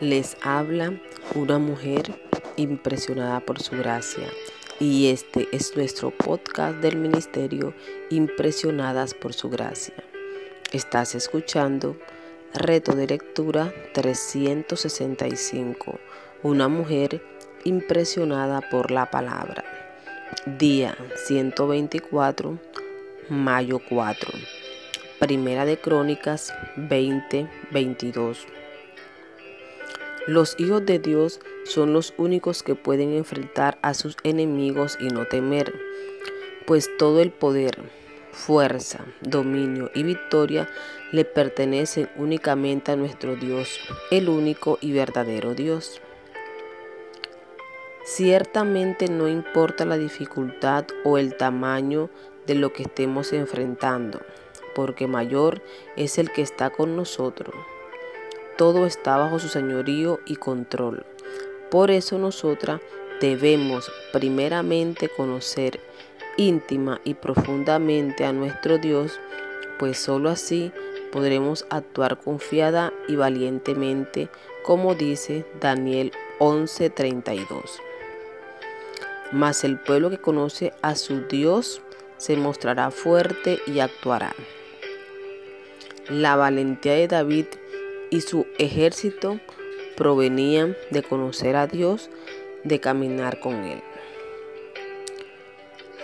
Les habla una mujer impresionada por su gracia y este es nuestro podcast del ministerio Impresionadas por su gracia. Estás escuchando Reto de Lectura 365, una mujer impresionada por la palabra. Día 124, mayo 4. Primera de Crónicas 2022. Los hijos de Dios son los únicos que pueden enfrentar a sus enemigos y no temer, pues todo el poder, fuerza, dominio y victoria le pertenecen únicamente a nuestro Dios, el único y verdadero Dios. Ciertamente no importa la dificultad o el tamaño de lo que estemos enfrentando, porque mayor es el que está con nosotros todo está bajo su señorío y control. Por eso nosotras debemos primeramente conocer íntima y profundamente a nuestro Dios, pues sólo así podremos actuar confiada y valientemente, como dice Daniel 11:32. Mas el pueblo que conoce a su Dios se mostrará fuerte y actuará. La valentía de David y su ejército provenían de conocer a Dios, de caminar con Él.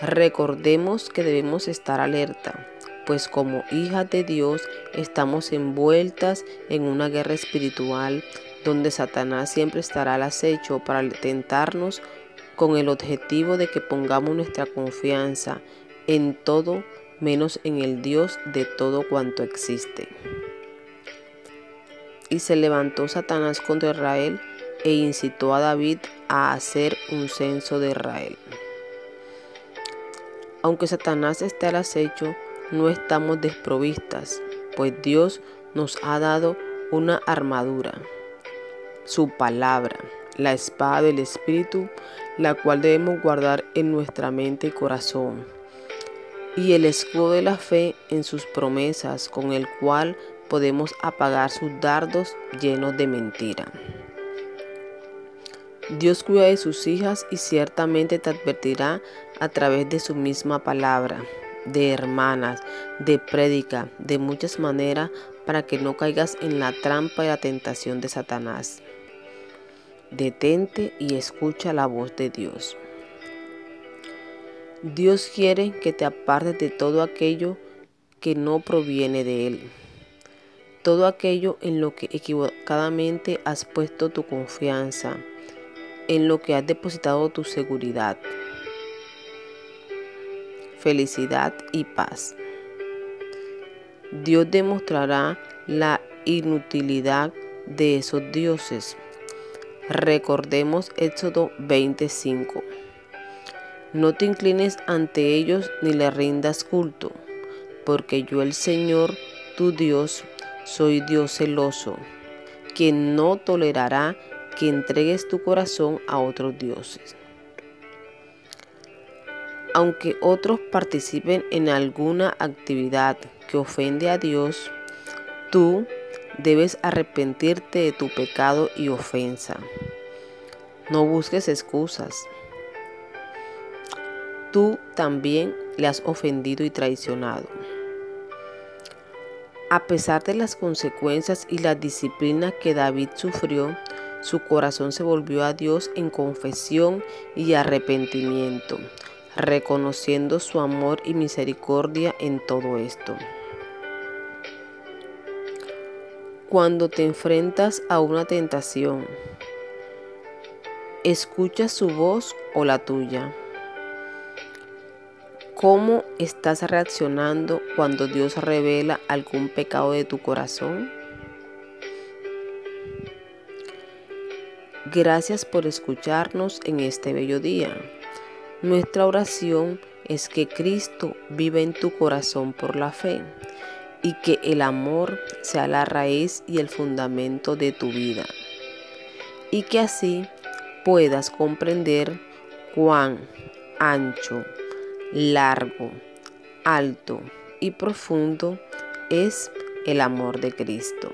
Recordemos que debemos estar alerta, pues como hijas de Dios estamos envueltas en una guerra espiritual donde Satanás siempre estará al acecho para tentarnos con el objetivo de que pongamos nuestra confianza en todo menos en el Dios de todo cuanto existe. Y se levantó Satanás contra Israel e incitó a David a hacer un censo de Israel. Aunque Satanás esté al acecho, no estamos desprovistas, pues Dios nos ha dado una armadura, su palabra, la espada del Espíritu, la cual debemos guardar en nuestra mente y corazón, y el escudo de la fe en sus promesas, con el cual podemos apagar sus dardos llenos de mentira. Dios cuida de sus hijas y ciertamente te advertirá a través de su misma palabra, de hermanas, de prédica, de muchas maneras para que no caigas en la trampa y la tentación de Satanás. Detente y escucha la voz de Dios. Dios quiere que te apartes de todo aquello que no proviene de Él todo aquello en lo que equivocadamente has puesto tu confianza, en lo que has depositado tu seguridad, felicidad y paz. Dios demostrará la inutilidad de esos dioses. Recordemos Éxodo 25. No te inclines ante ellos ni le rindas culto, porque yo el Señor, tu Dios, soy Dios celoso, quien no tolerará que entregues tu corazón a otros dioses. Aunque otros participen en alguna actividad que ofende a Dios, tú debes arrepentirte de tu pecado y ofensa. No busques excusas. Tú también le has ofendido y traicionado. A pesar de las consecuencias y la disciplina que David sufrió, su corazón se volvió a Dios en confesión y arrepentimiento, reconociendo su amor y misericordia en todo esto. Cuando te enfrentas a una tentación, ¿escuchas su voz o la tuya? ¿Cómo estás reaccionando cuando Dios revela algún pecado de tu corazón? Gracias por escucharnos en este bello día. Nuestra oración es que Cristo viva en tu corazón por la fe y que el amor sea la raíz y el fundamento de tu vida. Y que así puedas comprender cuán ancho, largo, alto y profundo es el amor de Cristo.